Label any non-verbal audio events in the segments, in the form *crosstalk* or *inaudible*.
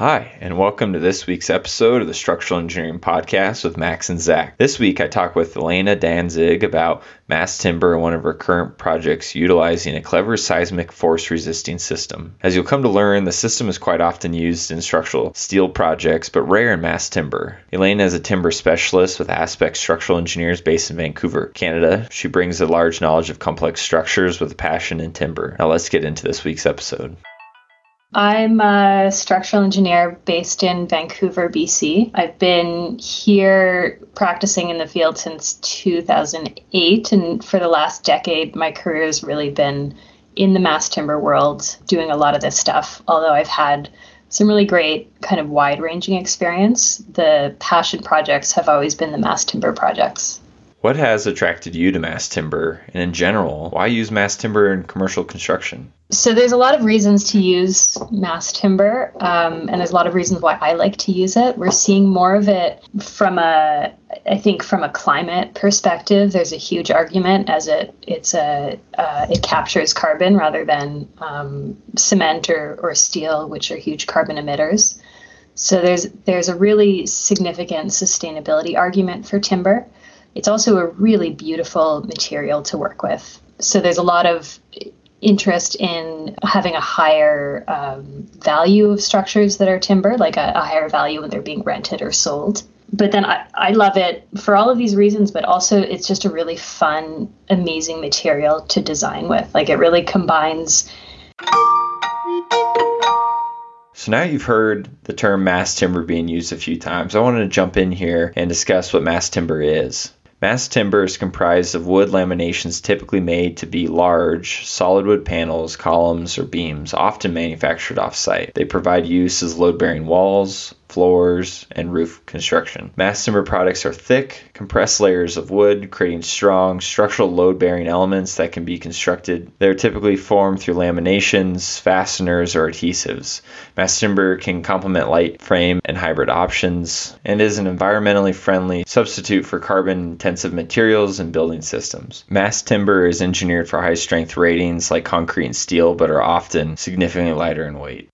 Hi, and welcome to this week's episode of the Structural Engineering Podcast with Max and Zach. This week I talk with Ilana Danzig about mass timber and one of her current projects utilizing a clever seismic force resisting system. As you'll come to learn, the system is quite often used in structural steel projects, but rare in mass timber. Elena is a timber specialist with Aspect Structural Engineers based in Vancouver, Canada. She brings a large knowledge of complex structures with a passion in timber. Now let's get into this week's episode. I'm a structural engineer based in Vancouver, BC. I've been here practicing in the field since 2008, and for the last decade, my career has really been in the mass timber world doing a lot of this stuff. Although I've had some really great kind of wide ranging experience, the passion projects have always been the mass timber projects. What has attracted you to mass timber, and in general, why use mass timber in commercial construction? So there's a lot of reasons to use mass timber, um, and there's a lot of reasons why I like to use it. We're seeing more of it from a, I think, from a climate perspective. There's a huge argument as it it's a uh, it captures carbon rather than um, cement or, or steel, which are huge carbon emitters. So there's there's a really significant sustainability argument for timber. It's also a really beautiful material to work with. So there's a lot of interest in having a higher um, value of structures that are timber, like a, a, higher value when they're being rented or sold. But then I, I love it for all of these reasons, but also it's just a really fun, amazing material to design with. Like it really combines. So now you've heard the term mass timber being used a few times. I wanted to jump in here and discuss what mass timber is. Mass timber is comprised of wood laminations typically made to be large, solid wood panels, columns, or beams, often manufactured off site. They provide use as load bearing walls, floors, and roof construction. Mass timber products are thick, compressed layers of wood, creating strong structural load bearing elements that can be constructed. They're typically formed through laminations, fasteners, or adhesives. Mass timber can complement light frame and hybrid options and is an environmentally friendly substitute for carbon intensive materials and building systems. Mass timber is engineered for high strength ratings like concrete and steel, but are often significantly lighter in weight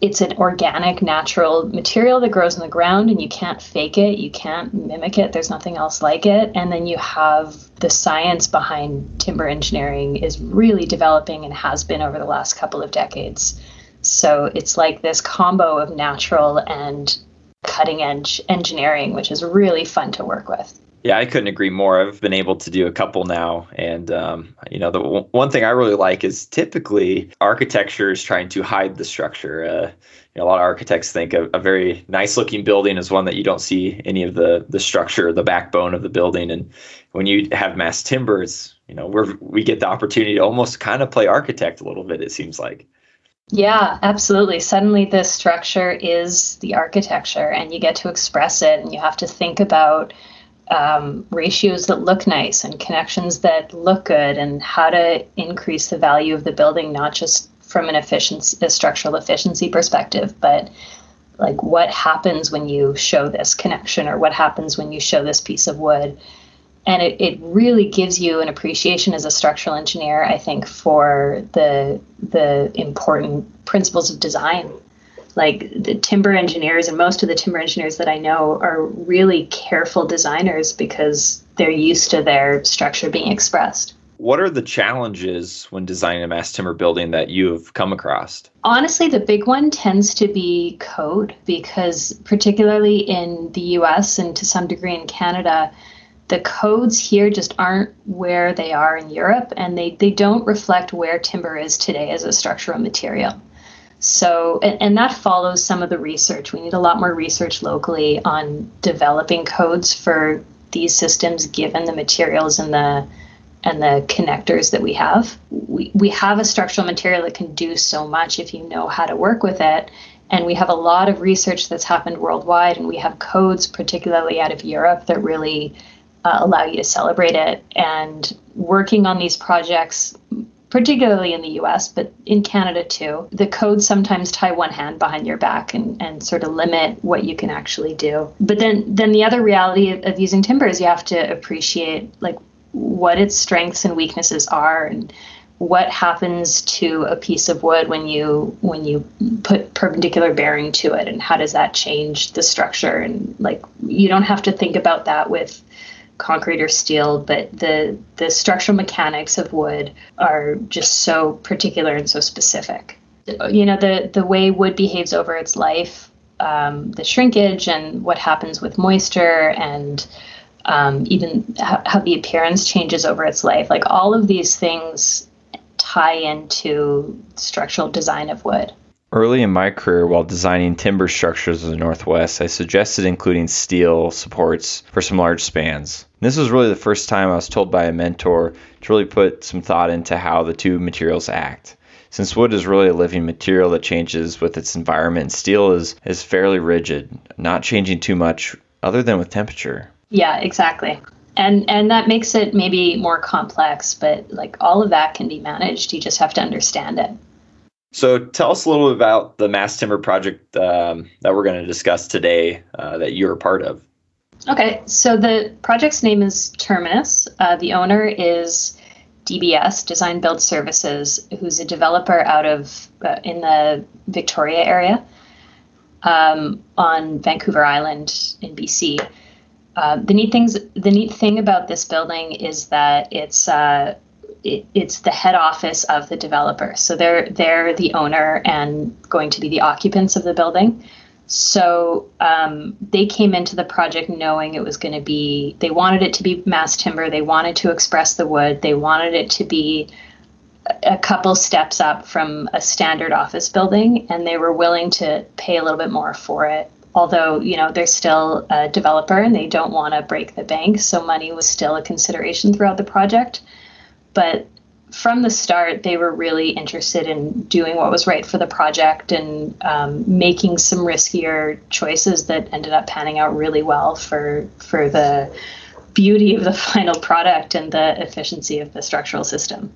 it's an organic, natural material that grows in the ground, and you can't fake it, you can't mimic it. There's nothing else like it. And then you have the science behind timber engineering is really developing and has been over the last couple of decades. So it's like this combo of natural and cutting edge engineering, which is really fun to work with. Yeah, I couldn't agree more. I've been able to do a couple now, and um, you know, the w- one thing I really like is typically architecture is trying to hide the structure. Uh, you know, a lot of architects think a, a, very nice looking building is one that you don't see any of the the structure, the backbone of the building, and when you have mass timber, it's you know, we we get the opportunity to almost kind of play architect a little bit. It seems like. Yeah, absolutely. Suddenly, the structure is the architecture, and you get to express it, and you have to think about um, ratios that look nice and connections that look good and how to increase the value of the building not just from an efficiency a structural efficiency perspective but like what happens when you show this connection or what happens when you show this piece of wood. And it, it really gives you an appreciation as a structural engineer i think for the the important principles of design like the timber engineers and most of the timber engineers that I know are really careful designers because they're used to their structure being expressed. What are the challenges when designing a mass timber building that you've come across? Honestly, the big one tends to be code because, particularly in the US and to some degree in Canada, the codes here just aren't where they are in Europe and they, they don't reflect where timber is today as a structural material. So, and, and, that follows some of the research. We need a lot more research locally on developing codes for these systems given the materials and the and the connectors that we have. We, we have a structural material that can do so much if you know how to work with it. And we have a lot of research that's happened worldwide, and we have codes, particularly out of Europe, that really uh, allow you to celebrate it. And working on these projects particularly in the US, but in Canada too. The codes sometimes tie one hand behind your back and, and sort of limit what you can actually do. But then then the other reality of, of using timber is you have to appreciate like what its strengths and weaknesses are and what happens to a piece of wood when you when you put perpendicular bearing to it and how does that change the structure and like you don't have to think about that with concrete or steel but the the structural mechanics of wood are just so particular and so specific you know the the way wood behaves over its life um, the shrinkage and what happens with moisture and um, even how, how the appearance changes over its life like all of these things tie into structural design of wood. Early in my career, while designing timber structures in the Northwest, I suggested including steel supports for some large spans. This was really the first time I was told by a mentor to really put some thought into how the two materials act. Since wood is really a living material that changes with its environment, steel is, is fairly rigid, not changing too much other than with temperature. Yeah, exactly and and that makes it maybe more complex but like all of that can be managed you just have to understand it so tell us a little bit about the mass timber project um, that we're going to discuss today uh, that you're a part of. Okay so the project's name is terminus. Uh, the owner is dbs design build services who's a developer out of uh, in the victoria area um, on vancouver island in bc uh, the neat things, the neat thing about this building is that it's uh, it, it's the head office of the developer. So they're they're the owner and going to be the occupants of the building. So um, they came into the project knowing it was going to be. They wanted it to be mass timber. They wanted to express the wood. They wanted it to be a couple steps up from a standard office building, and they were willing to pay a little bit more for it although you know they're still a developer and they don't want to break the bank so money was still a consideration throughout the project but from the start they were really interested in doing what was right for the project and um, making some riskier choices that ended up panning out really well for for the beauty of the *laughs* final product and the efficiency of the structural system.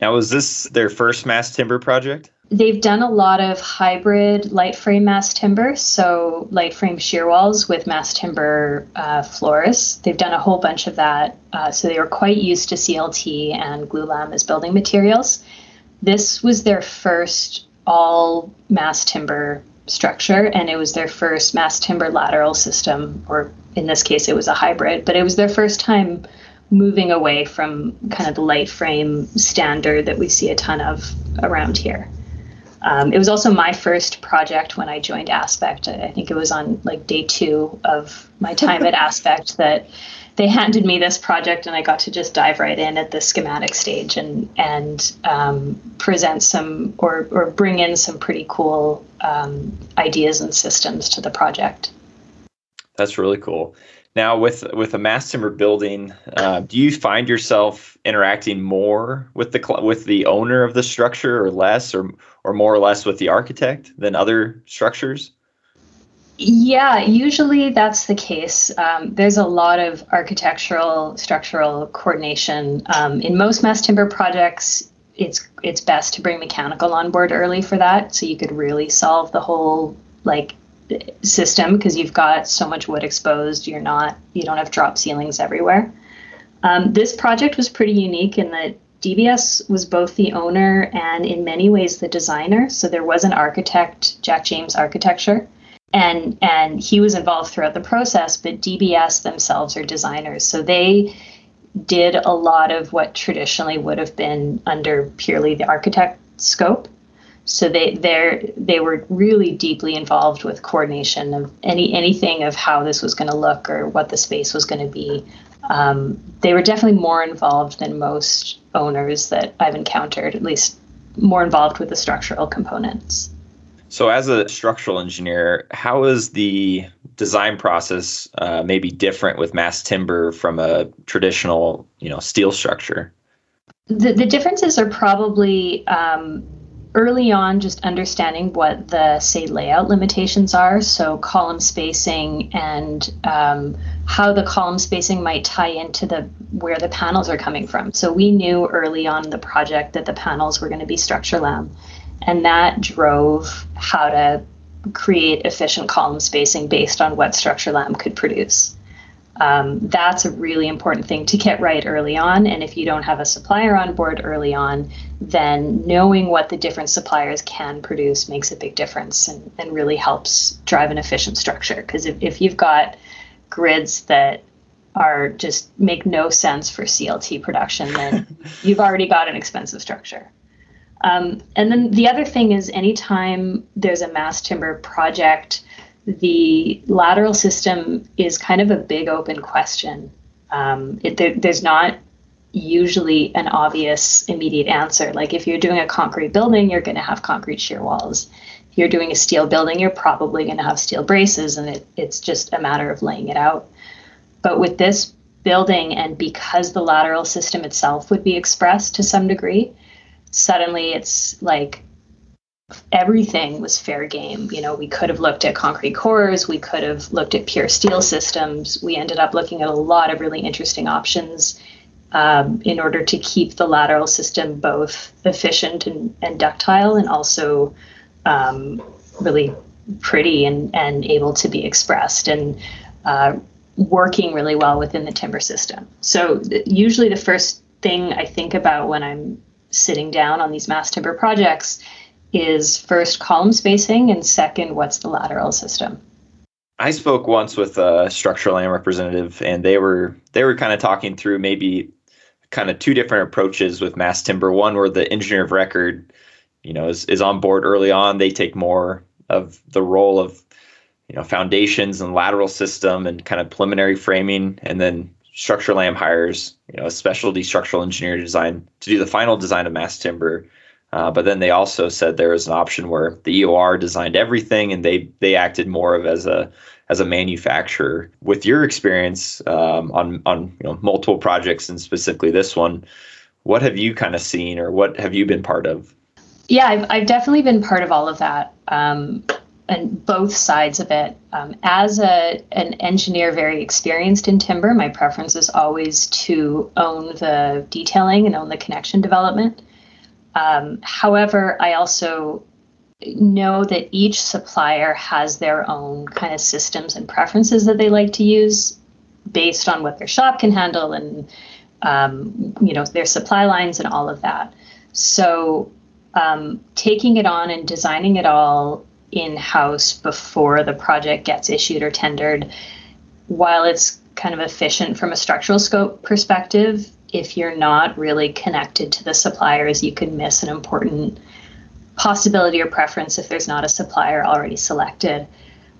Now was this their first mass timber project They've done a lot of hybrid light frame mass timber, so light frame shear walls with mass timber uh, floors. They've done a whole bunch of that, uh, so they were quite used to CLT and glulam as building materials. This was their first all mass timber structure, and it was their first mass timber lateral system, or in this case, it was a hybrid, but it was their first time moving away from kind of the light frame standard that we see a ton of around here. Um, it was also my first project when I joined Aspect. I think it was on like day two of my time at *laughs* Aspect that they handed me this project, and I got to just dive right in at the schematic stage and and um, present some or or bring in some pretty cool um, ideas and systems to the project. That's really cool. Now, with with a mass timber building, uh, do you find yourself interacting more with the with the owner of the structure, or less, or or more or less with the architect than other structures? Yeah, usually that's the case. Um, there's a lot of architectural structural coordination. Um, in most mass timber projects, it's it's best to bring mechanical on board early for that, so you could really solve the whole like system because you've got so much wood exposed. You're not you don't have drop ceilings everywhere. Um, this project was pretty unique in that DBS was both the owner and in many ways the designer. So there was an architect, Jack James Architecture, and and he was involved throughout the process. But DBS themselves are designers, so they did a lot of what traditionally would have been under purely the architect scope. So they they they were really deeply involved with coordination of any anything of how this was going to look or what the space was going to be. Um, they were definitely more involved than most owners that I've encountered, at least more involved with the structural components. So, as a structural engineer, how is the design process uh, maybe different with mass timber from a traditional, you know, steel structure? The, the differences are probably um, early on just understanding what the say layout limitations are. So column spacing and um, how the column spacing might tie into the where the panels are coming from. So we knew early on the project that the panels were going to be Structurlam and that drove how to create efficient column spacing based on what Structurlam could produce Um, that's a really important thing to get right early on. And if you don't have a supplier on board early on, then knowing what the different suppliers can produce makes a big difference and, and really helps drive an efficient structure. Because if, if you've got grids that are just make no sense for CLT production, then *laughs* you've already got an expensive structure. Um, and then the other thing is anytime there's a mass timber project, the lateral system is kind of a big open question. Um, it, there, there's not usually an obvious immediate answer. Like if you're doing a concrete building, you're going to have concrete shear walls. If you're doing a steel building, you're probably going to have steel braces, and it, it's just a matter of laying it out. But with this building, and because the lateral system itself would be expressed to some degree, suddenly it's like everything was fair game. You know, we could have looked at concrete cores, we could have looked at pure steel systems. We ended up looking at a lot of really interesting options um, in order to keep the lateral system both efficient and, and ductile and also um, really pretty and, and able to be expressed and uh, working really well within the timber system. So, th- usually, the first thing I think about when I'm sitting down on these mass timber projects is first column spacing and second what's the lateral system? I spoke once with a Structurlam representative and they were they were kind of talking through maybe kind of two different approaches with mass timber. One where the engineer of record you know is, is on board early on. They take more of the role of you know foundations and lateral system and kind of preliminary framing and then Structurlam hires you know a specialty structural engineer design to do the final design of mass timber uh, but then they also said there was an option where the EOR designed everything, and they they acted more of as a as a manufacturer. With your experience um, on on you know multiple projects and specifically this one, what have you kind of seen, or what have you been part of? Yeah, I've, I've definitely been part of all of that. Um, and both sides of it. Um, as a an engineer very experienced in timber, my preference is always to own the detailing and own the connection development. Um, however, I also know that each supplier has their own kind of systems and preferences that they like to use based on what their shop can handle and um, you know their supply lines and all of that. So um, taking it on and designing it all in house before the project gets issued or tendered, while it's kind of efficient from a structural scope perspective, if you're not really connected to the suppliers, you can miss an important possibility or preference if there's not a supplier already selected.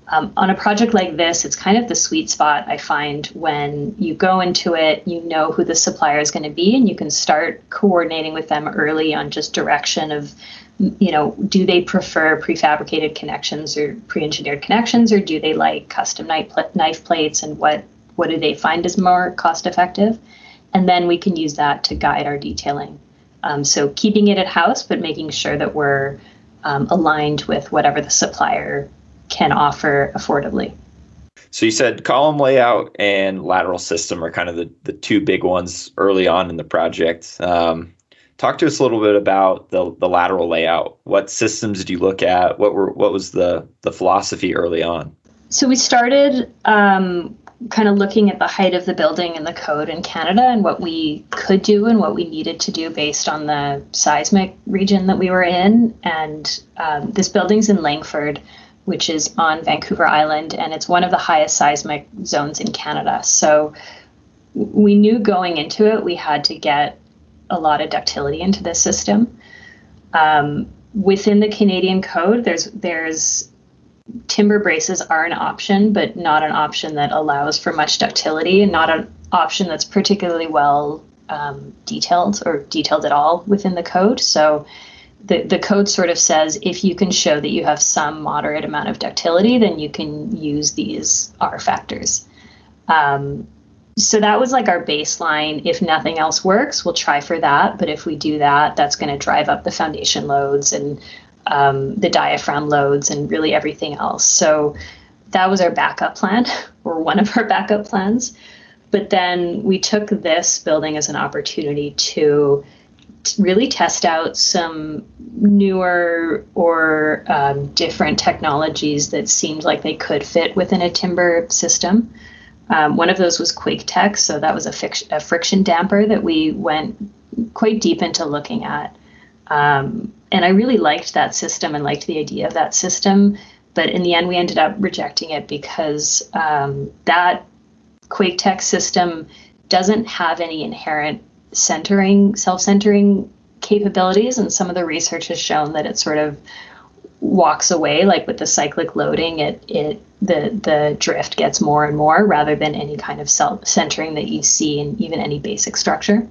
Um, on a project like this, it's kind of the sweet spot I find when you go into it, you know who the supplier is going to be, and you can start coordinating with them early on just direction of, you know, do they prefer prefabricated connections or pre-engineered connections, or do they like custom knife, knife plates, and what what do they find is more cost effective? And then we can use that to guide our detailing. Um, so keeping it at house, but making sure that we're um, aligned with whatever the supplier can offer affordably. So you said column layout and lateral system are kind of the, the two big ones early on in the project. Um, talk to us a little bit about the, the lateral layout. What systems did you look at? What were what was the the philosophy early on? So we started um, kind of looking at the height of the building and the code in Canada and what we could do and what we needed to do based on the seismic region that we were in. And um, this building's in Langford, which is on Vancouver Island, and it's one of the highest seismic zones in Canada. So we knew going into it we had to get a lot of ductility into this system. Um, within the Canadian code, there's there's timber braces are an option, but not an option that allows for much ductility and not an option that's particularly well um, detailed or detailed at all within the code. So the, the code sort of says if you can show that you have some moderate amount of ductility, then you can use these R factors. Um, so that was like our baseline. If nothing else works, we'll try for that. But if we do that, that's going to drive up the foundation loads and um, the diaphragm loads, and really everything else. So that was our backup plan, *laughs* or one of our backup plans. But then we took this building as an opportunity to really test out some newer or um, different technologies that seemed like they could fit within a timber system. Um, one of those was Quaketek, so that was a, a, friction damper that we went quite deep into looking at. Um, and I really liked that system and liked the idea of that system. But in the end, we ended up rejecting it because um, that Quaketek system doesn't have any inherent centering, self centering capabilities. And some of the research has shown that it sort of walks away like with the cyclic loading it it the the drift gets more and more rather than any kind of self centering that you see in even any basic structure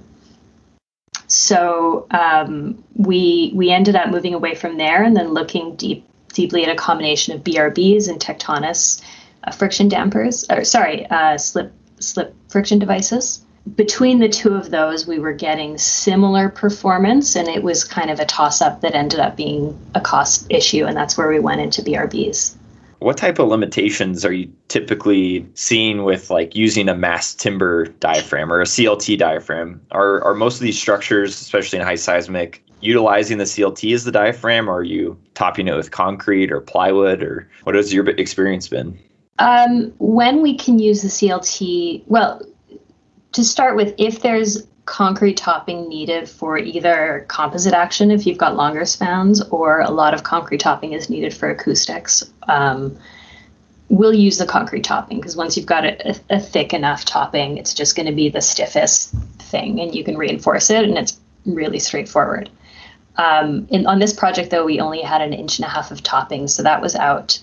so um, we we ended up moving away from there and then looking deep deeply at a combination of BRBs and Tectonus uh, friction dampers or sorry uh, slip slip friction devices between the two of those, we were getting similar performance, and it was kind of a toss up that ended up being a cost issue, and that's where we went into BRBs. What type of limitations are you typically seeing with like using a mass timber diaphragm or a CLT diaphragm? Are are most of these structures, especially in high seismic, utilizing the CLT as the diaphragm, or are you topping it with concrete or plywood, or what has your experience been? Um, when we can use the CLT, well, to start with, if there's concrete topping needed for either composite action if you've got longer spans or a lot of concrete topping is needed for acoustics. Um, we'll use the concrete topping because once you've got a, a, thick enough topping it's just going to be the stiffest thing and you can reinforce it and it's really straightforward. Um, in, on this project though we only had an inch and a half of topping so that was out.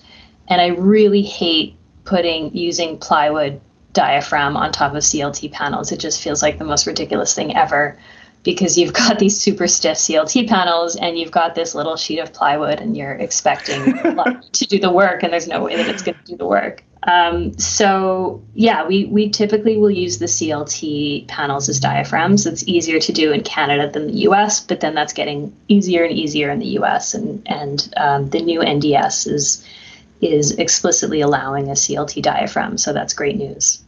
And i really hate putting using plywood diaphragm on top of CLT panels. It just feels like the most ridiculous thing ever because you've got these super stiff CLT panels and you've got this little sheet of plywood and you're expecting *laughs* to do the work and there's no way that it's going to do the work. Um, so yeah, we, we typically will use the CLT panels as diaphragms. It's easier to do in Canada than the US, but then that's getting easier and easier in the US and, and um, the new NDS is is explicitly allowing a CLT diaphragm, so that's great news.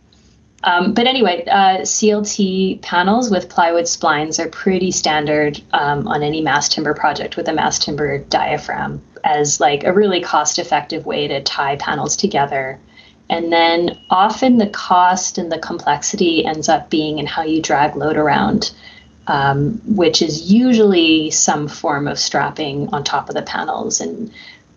Um, but anyway, uh, CLT panels with plywood splines are pretty standard um, on any mass timber project with a mass timber diaphragm as like a really cost-effective way to tie panels together. And then often the cost and the complexity ends up being in how you drag load around, um, which is usually some form of strapping on top of the panels. And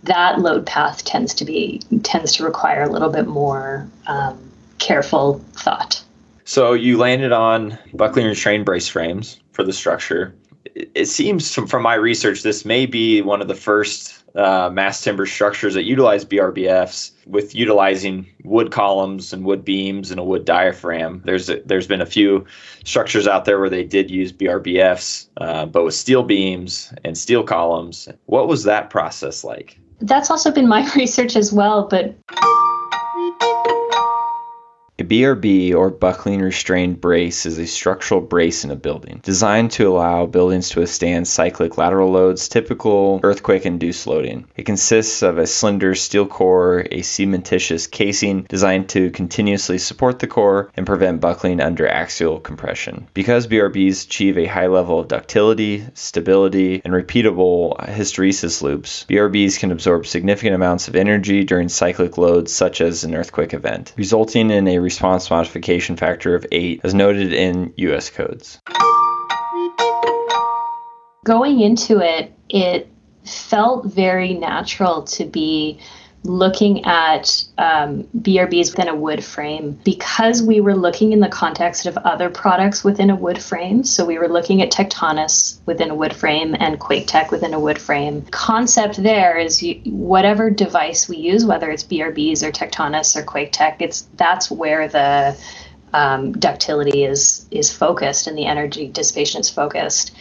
that load path tends to be tends to require a little bit more um, careful thought. So you landed on buckling and restrained brace frames for the structure. It seems from, from my research this may be one of the first uh, mass timber structures that utilize BRBFs with utilizing wood columns and wood beams and a wood diaphragm. There's a, there's been a few structures out there where they did use BRBFs, uh, but with steel beams and steel columns. What was that process like? That's also been my *laughs* research as well, but a BRB or buckling restrained brace is a structural brace in a building designed to allow buildings to withstand cyclic lateral loads, typical earthquake induced loading. It consists of a slender steel core, a cementitious casing designed to continuously support the core and prevent buckling under axial compression. Because BRBs achieve a high level of ductility, stability, and repeatable hysteresis loops, BRBs can absorb significant amounts of energy during cyclic loads such as an earthquake event, resulting in a response modification factor of 8 as noted in US codes. Going into it, it felt very natural to be looking at um, BRBs within a wood frame because we were looking in the context of other products within a wood frame. So we were looking at Tectonus within a wood frame and Quaketek within a wood frame. Concept there is you, whatever device we use, whether it's BRBs or Tectonus or Quaketek, it's that's where the um, ductility is is focused and the energy dissipation is focused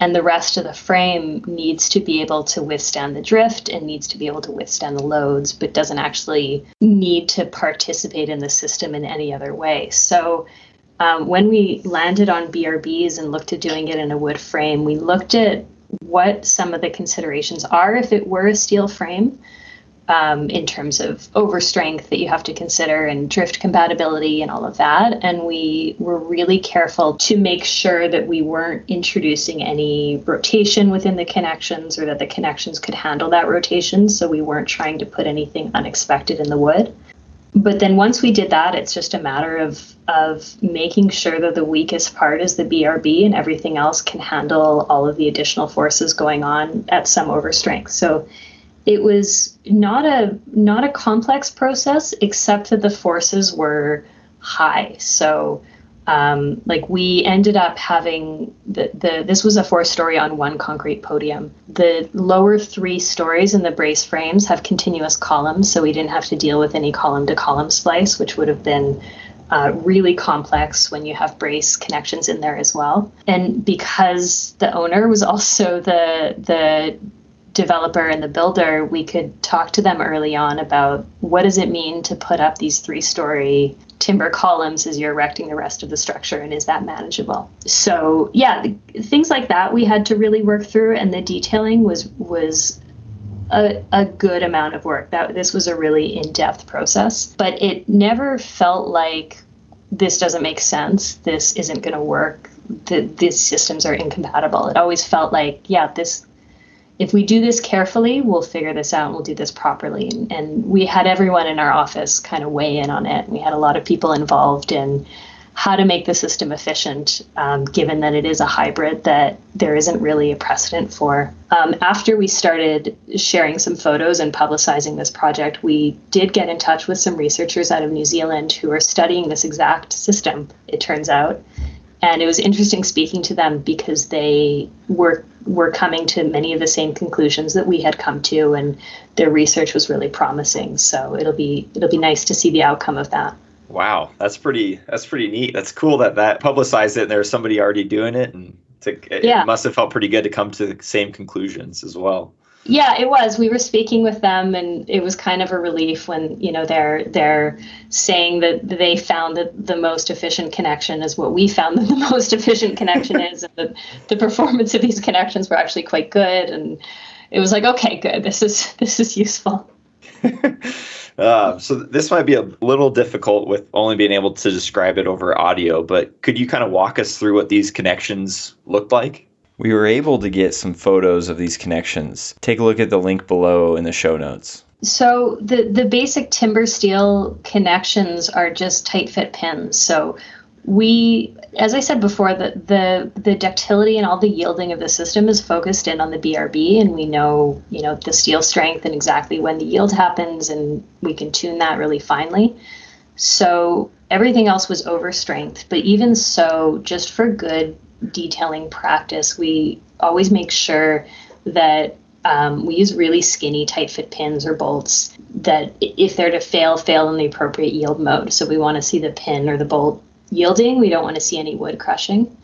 and the rest of the frame needs to be able to withstand the drift and needs to be able to withstand the loads but doesn't actually need to participate in the system in any other way. So um, when we landed on brbs and looked at doing it in a wood frame we looked at what some of the considerations are. If it were a steel frame um, in terms of overstrength that you have to consider and drift compatibility and all of that. And we were really careful to make sure that we weren't introducing any rotation within the connections or that the connections could handle that rotation. So we weren't trying to put anything unexpected in the wood. but then once we did that, it's just a matter of of making sure that the weakest part is the BRB and everything else can handle all of the additional forces going on at some overstrength. So it was not a not a complex process, except that the forces were high. So um, like we ended up having the, the this was a four story on one concrete podium the lower three stories in the brace frames have continuous columns so we didn't have to deal with any column to column splice which would have been uh, really complex when you have brace connections in there as well and because the owner was also the the developer and the builder, we could talk to them early on about what does it mean to put up these three story timber columns as you're erecting the rest of the structure and is that manageable? So yeah things like that we had to really work through and the detailing was was a, a good amount of work. That this was a really in-depth process but it never felt like this doesn't make sense this isn't going to work the, these systems are incompatible. It always felt like yeah this if we do this carefully, we'll figure this out and we'll do this properly. And, we had everyone in our office kind of weigh in on it. We had a lot of people involved in how to make the system efficient, um, given that it is a hybrid that there isn't really a precedent for. Um, after we started sharing some photos and publicizing this project, we did get in touch with some researchers out of New Zealand who are studying this exact system, it turns out. And it was interesting speaking to them because they were were coming to many of the same conclusions that we had come to, and their research was really promising. So it'll be it'll be nice to see the outcome of that. Wow, that's pretty that's pretty neat. That's cool that that publicized it and there's somebody already doing it, and to, it yeah. must have felt pretty good to come to the same conclusions as well. Yeah, it was. We were speaking with them, and it was kind of a relief when you know they're they're saying that they found that the most efficient connection is what we found that the *laughs* most efficient connection *laughs* is, and the the performance of these connections were actually quite good. And it was like, okay, good. This is this is useful. *laughs* uh, so this might be a little difficult with only being able to describe it over audio, but could you kind of walk us through what these connections looked like? We were able to get some photos of these connections. Take a look at the link below in the show notes. So the the basic timber steel connections are just tight fit pins. So we as I said before, the, the the ductility and all the yielding of the system is focused in on the BRB, and we know you know the steel strength and exactly when the yield happens, and we can tune that really finely. So everything else was over strength, but even so, just for good detailing practice, we always make sure that um, we use really skinny tight fit pins or bolts that if they're to fail, fail in the appropriate yield mode. So we want to see the pin or the bolt yielding. We don't want to see any wood crushing.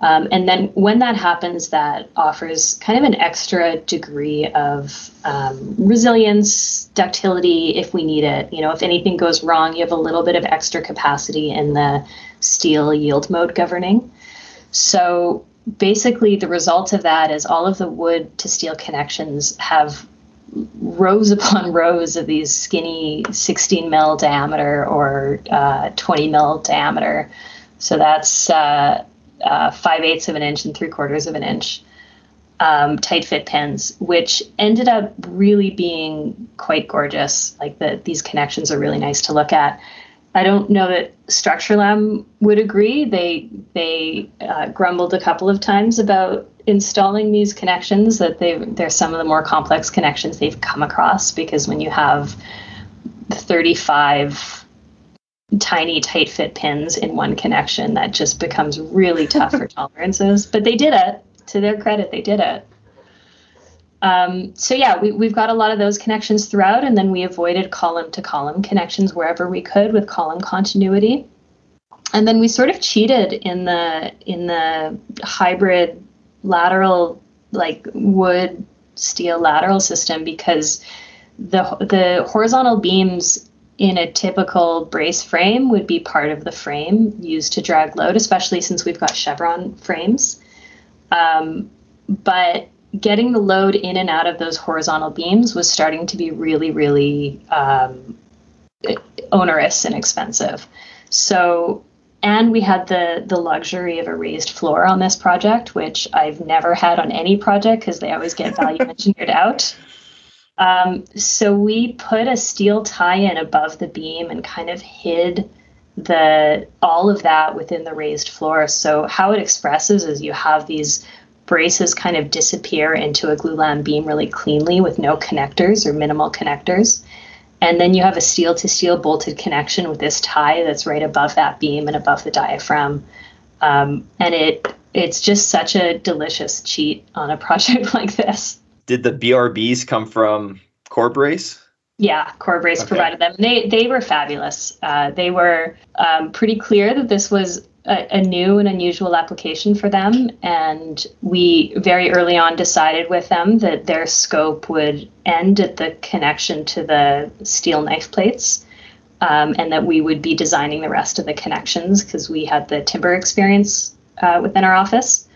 Um, and then when that happens, that offers kind of an extra degree of um, resilience, ductility if we need it. You know, if anything goes wrong, you have a little bit of extra capacity in the steel yield mode governing. So basically, the result of that is all of the wood to steel connections have rows *laughs* upon rows of these skinny 16 mil diameter or uh, 20 mil diameter. So that's uh, uh, five eighths of an inch and three quarters of an inch um, tight fit pins, which ended up really being quite gorgeous. Like the, these connections are really nice to look at. I don't know that Structurlam would agree. They they uh, grumbled a couple of times about installing these connections. That they they're some of the more complex connections they've come across because when you have 35 tiny tight fit pins in one connection, that just becomes really tough for *laughs* tolerances. But they did it. To their credit, they did it. Um, so yeah, we, we've got a lot of those connections throughout, and then we avoided column to column connections wherever we could with column continuity. And then we sort of cheated in the in the hybrid lateral like wood steel lateral system because the the horizontal beams in a typical brace frame would be part of the frame used to drag load, especially since we've got chevron frames. Um, but getting the load in and out of those horizontal beams was starting to be really, really um, onerous and expensive. So, and we had the the luxury of a raised floor on this project, which I've never had on any project because they always get value *laughs* engineered out. Um, so we put a steel tie-in above the beam and kind of hid the all of that within the raised floor. So how it expresses is you have these braces kind of disappear into a glulam beam really cleanly with no connectors or minimal connectors. And then you have a steel to steel bolted connection with this tie that's right above that beam and above the diaphragm. Um, and it it's just such a delicious cheat on a *laughs* project like this. Did the BRBs come from Core Brace? Yeah, Core Brace okay. provided them. They they were fabulous. Uh, they were um, pretty clear that this was a, a, new and unusual application for them, and we very early on decided with them that their scope would end at the connection to the steel knife plates. Um, and that we would be designing the rest of the connections because we had the timber experience uh, within our office.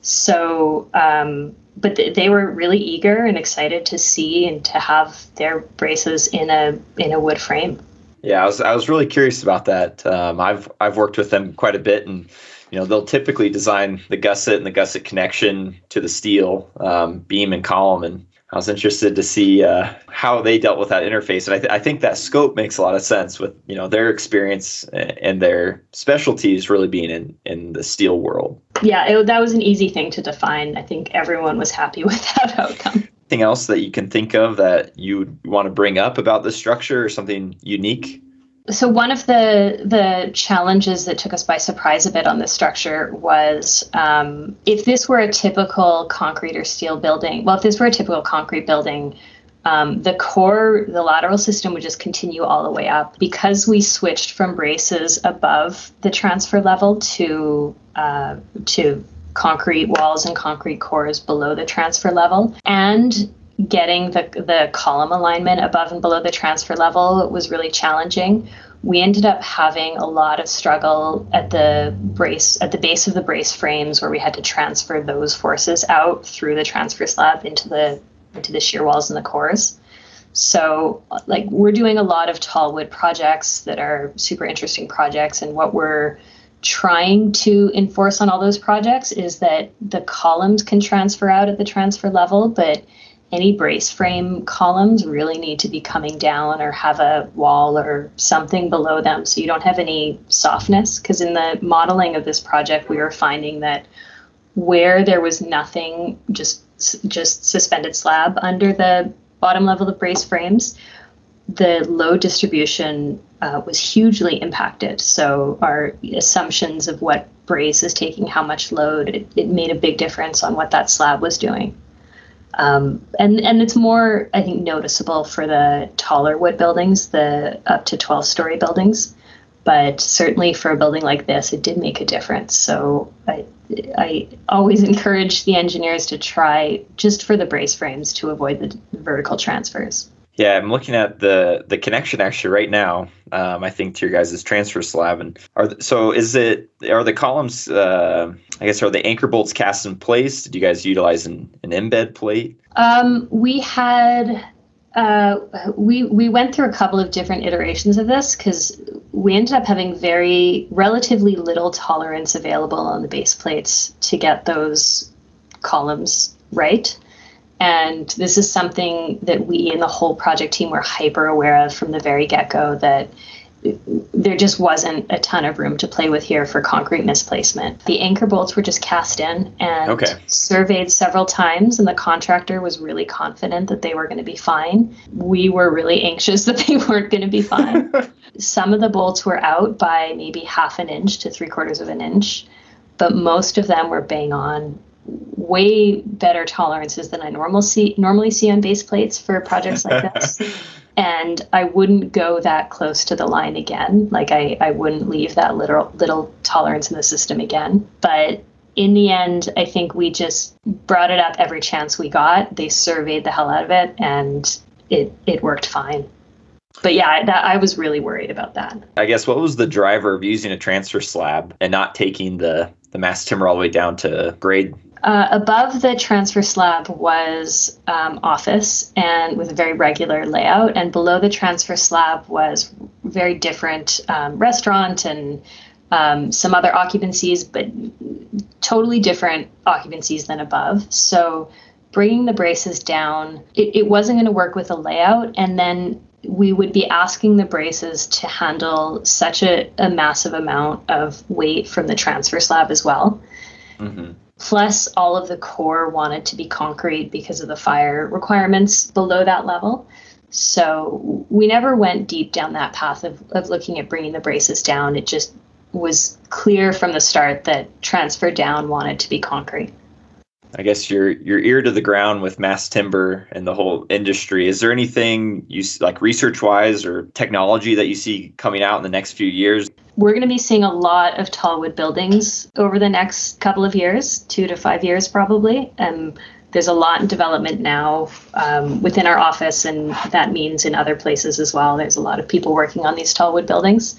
So um, but th- they were really eager and excited to see and to have their braces in a in a wood frame. Yeah, I was I was really curious about that. Um, I've I've worked with them quite a bit, and you know they'll typically design the gusset and the gusset connection to the steel um, beam and column, and I was interested to see uh, how they dealt with that interface, and I, th- I, think that scope makes a lot of sense with you know their experience and their specialties really being in in the steel world. Yeah, it, that was an easy thing to define. I think everyone was happy *laughs* with that outcome. Anything else that you can think of that you want to bring up about the structure or something unique? so one of the the challenges that took us by surprise a bit on this structure was um, if this were a typical concrete or steel building. Well, if this were a typical concrete building, um, the core, the lateral system would just continue all the way up. Because we switched from braces above the transfer level to uh, to concrete walls and concrete cores below the transfer level, and getting the, the column alignment above and below the transfer level was really challenging. We ended up having a lot of struggle at the brace at the base of the brace frames where we had to transfer those forces out through the transfer slab into the into the shear walls and the cores. So like we're doing a lot of tall wood projects that are super interesting projects and what we're trying to enforce on all those projects is that the columns can transfer out at the transfer level, but any brace frame columns really need to be coming down or have a wall or something below them so you don't have any softness. Because in the modeling of this project, we were finding that where there was nothing, just just suspended slab under the bottom level of brace frames, the load distribution uh, was hugely impacted. So our assumptions of what brace is taking how much load, it, it made a big difference on what that slab was doing. Um, and and it's more I think noticeable for the taller wood buildings, the up to 12 story buildings. But certainly for a building like this, it did make a difference. So I I always *laughs* encourage the engineers to try just for the brace frames to avoid the vertical transfers. Yeah, I'm looking at the the connection actually right now. Um, I think to your guys' transfer slab, and are so is it are the columns? Uh, I guess are the anchor bolts cast in place? Did you guys utilize an, an embed plate? Um, we had uh, we we went through a couple of different iterations of this because we ended up having very relatively little tolerance available on the base plates to get those columns right. And this is something that we in the whole project team were hyper aware of from the very get go that there just wasn't a ton of room to play with here for concrete misplacement. The anchor bolts were just cast in and okay. surveyed several times, and the contractor was really confident that they were going to be fine. We were really anxious *laughs* that they weren't going to be fine. *laughs* Some of the bolts were out by maybe half an inch to three quarters of an inch, but most of them were bang on way better tolerances than I normal see, normally see on base plates for projects like this. *laughs* and I wouldn't go that close to the line again. Like I, I wouldn't leave that little little tolerance in the system again. But in the end, I think we just brought it up every chance we got. They surveyed the hell out of it, and it it worked fine. But yeah, that, I was really worried about that. I guess what was the driver of using a transfer slab and not taking the the mass timber all the way down to grade uh, above the transfer slab was um, office and with a very regular layout, and below the transfer slab was very different um, restaurant and um, some other occupancies, but totally different occupancies than above. So bringing the braces down, it, it wasn't going to work with a layout. And then we would be asking the braces to handle such a, a massive amount of weight from the transfer slab as well. Mm-hmm. Plus, all of the core wanted to be concrete because of the fire requirements below that level. So we never went deep down that path of, of looking at bringing the braces down. It just was clear from the start that transfer down wanted to be concrete. I guess your your ear to the ground with mass timber and the whole industry. Is there anything you like research wise or technology that you see coming out in the next few years? We're going to be seeing a lot of tall wood buildings over the next couple of years, two to five years probably. And there's a lot in development now um, within our office, and that means in other places as well. There's a lot of people working on these tall wood buildings.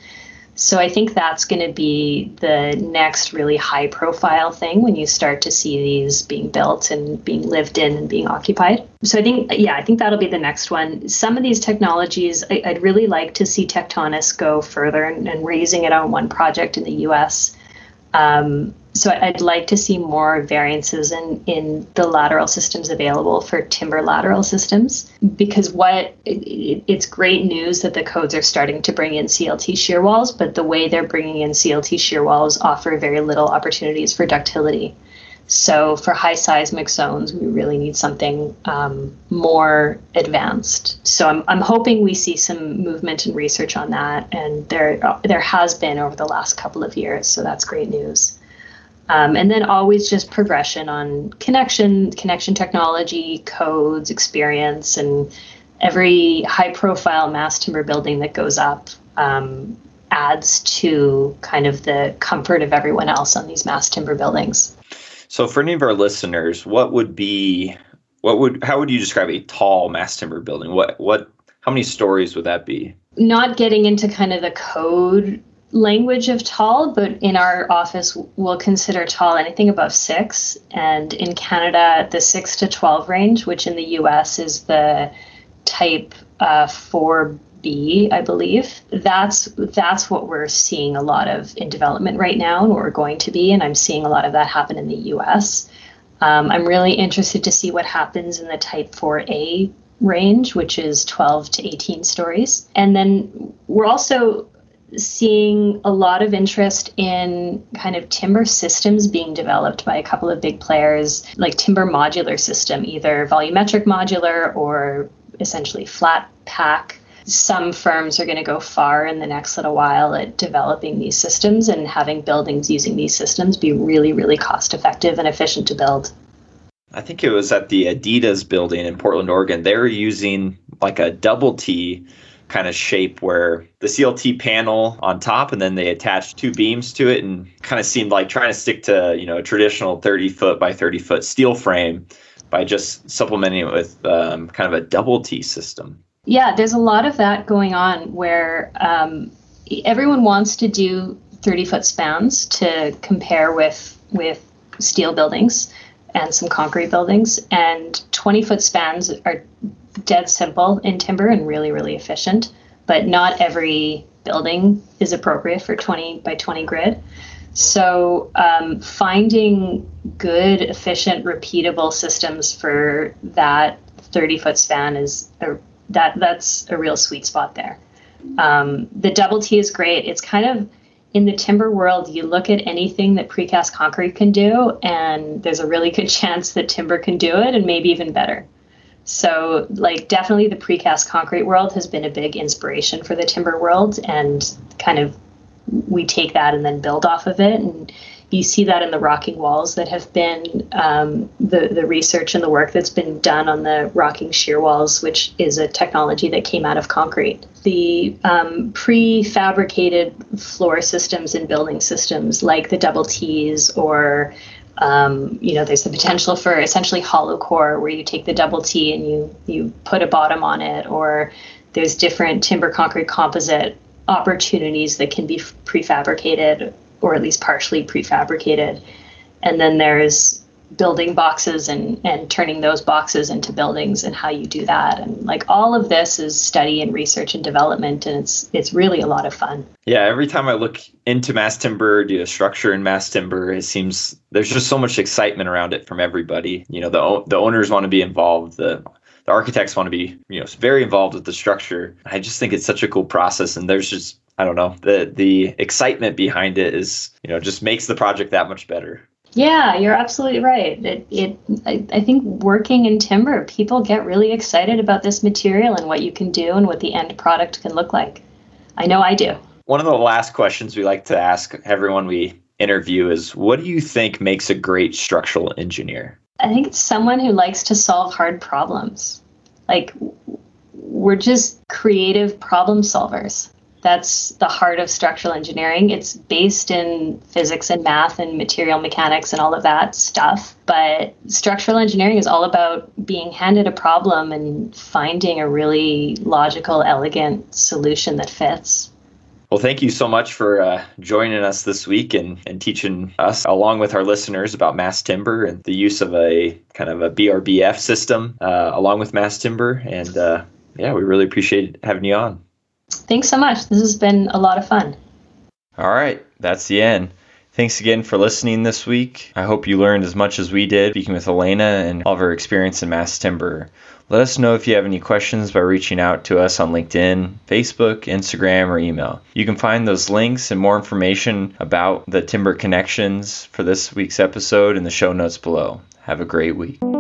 So I think that's going to be the next really high profile thing when you start to see these being built and being lived in and being occupied. So I think, yeah, I think that'll be the next one. Some of these technologies, I, would really like to see Tectonus go further and, and raising it on one project in the US. Um, so I'd like to see more variances in, in the lateral systems available for timber lateral systems because what it, it's great news that the codes are starting to bring in CLT shear walls, but the way they're bringing in CLT shear walls offer very little opportunities for ductility. So for high seismic zones, we really need something um, more advanced. So I'm, I'm hoping we see some movement and research on that, and there there has been over the last couple of years. So that's great news. Um, and then always just progression on connection, connection technology, codes, experience, and every high profile mass timber building that goes up um, adds to kind of the comfort of everyone else on these mass timber buildings. So for any of our listeners, what would be what would how would you describe a tall mass timber building? What what how many stories would that be? Not getting into kind of the code language of tall, but in our office, we'll consider tall anything above six. And in Canada, the six to 12 range, which in the US is the type uh, 4B, I believe. That's that's what we're seeing a lot of in development right now, and what we're going to be. And I'm seeing a lot of that happen in the US. Um, I'm really interested to see what happens in the type 4A range, which is 12 to 18 stories. And then we're also seeing a lot of interest in kind of timber systems being developed by a couple of big players, like timber modular system, either volumetric modular or essentially flat pack. Some firms are going to go far in the next little while at developing these systems and having buildings using these systems be really, really cost effective and efficient to build. I think it was at the Adidas building in Portland, Oregon. They were using like a double T kind of shape where the CLT panel on top and then they attached two beams to it and kind of seemed like trying to stick to, you know, a traditional 30 foot by 30 foot steel frame by just supplementing it with um, kind of a double T system. Yeah, there's a lot of that going on where um, everyone wants to do 30 foot spans to compare with with steel buildings and some concrete buildings and 20 foot spans are dead simple in timber and really, really efficient, but not every building is appropriate for 20 by 20 grid. So um, finding good, efficient, repeatable systems for that 30 foot span is a, that that's a real sweet spot there. Um, the double T is great. It's kind of in the timber world, you look at anything that precast concrete can do, and there's a really good *laughs* chance that timber can do it, and maybe even better. So, like, definitely the precast concrete world has been a big inspiration for the timber world, and kind of we take that and then build off of it. And you see that in the rocking walls that have been um, the the research and the work that's been done on the rocking shear walls, which is a technology that came out of concrete. The um, prefabricated floor systems and building systems, like the double T's or um, you know, there's the potential for essentially hollow core where you take the double T and you you put a bottom on it, or there's different timber concrete composite opportunities that can be prefabricated or at least partially prefabricated. And then there's building boxes and and turning those boxes into buildings and how you do that. And like all of this is study and research and development and it's it's really a lot of fun. Yeah every time i look into mass timber do a structure in mass timber it seems there's just so much excitement around it from everybody. You know the the owners want to be involved the the architects want to be you know very involved with the structure. I just think it's such a cool process and there's just i don't know the the excitement behind it is you know just makes the project that much better yeah, you're absolutely right. It, it I, I think working in timber, people get really excited about this material and what you can do and what the end product can look like. I know I do. One of the last questions we like to ask everyone we interview is what do you think makes a great structural engineer? I think it's someone who likes to solve hard problems. Like, we're just creative problem solvers that's the heart of structural engineering. It's based in physics and math and material mechanics and all of that stuff. But structural engineering is all about being handed a problem and finding a really logical, elegant solution that fits. Well, thank you so much for uh, joining us this week and, and teaching us, along with our listeners, about mass timber and the use of a kind of a BRBF system uh, along with mass timber. And uh, yeah, we really appreciate having you on. Thanks so much. This has been a lot of fun. All right, that's the end. Thanks again for listening this week. I hope you learned as much as we did speaking with Ilana and all of her experience in mass timber. Let us know if you have any questions by reaching out to us on LinkedIn, Facebook, Instagram, or email. You can find those links and more information about the Timber Connections for this week's episode in the show notes below. Have a great week.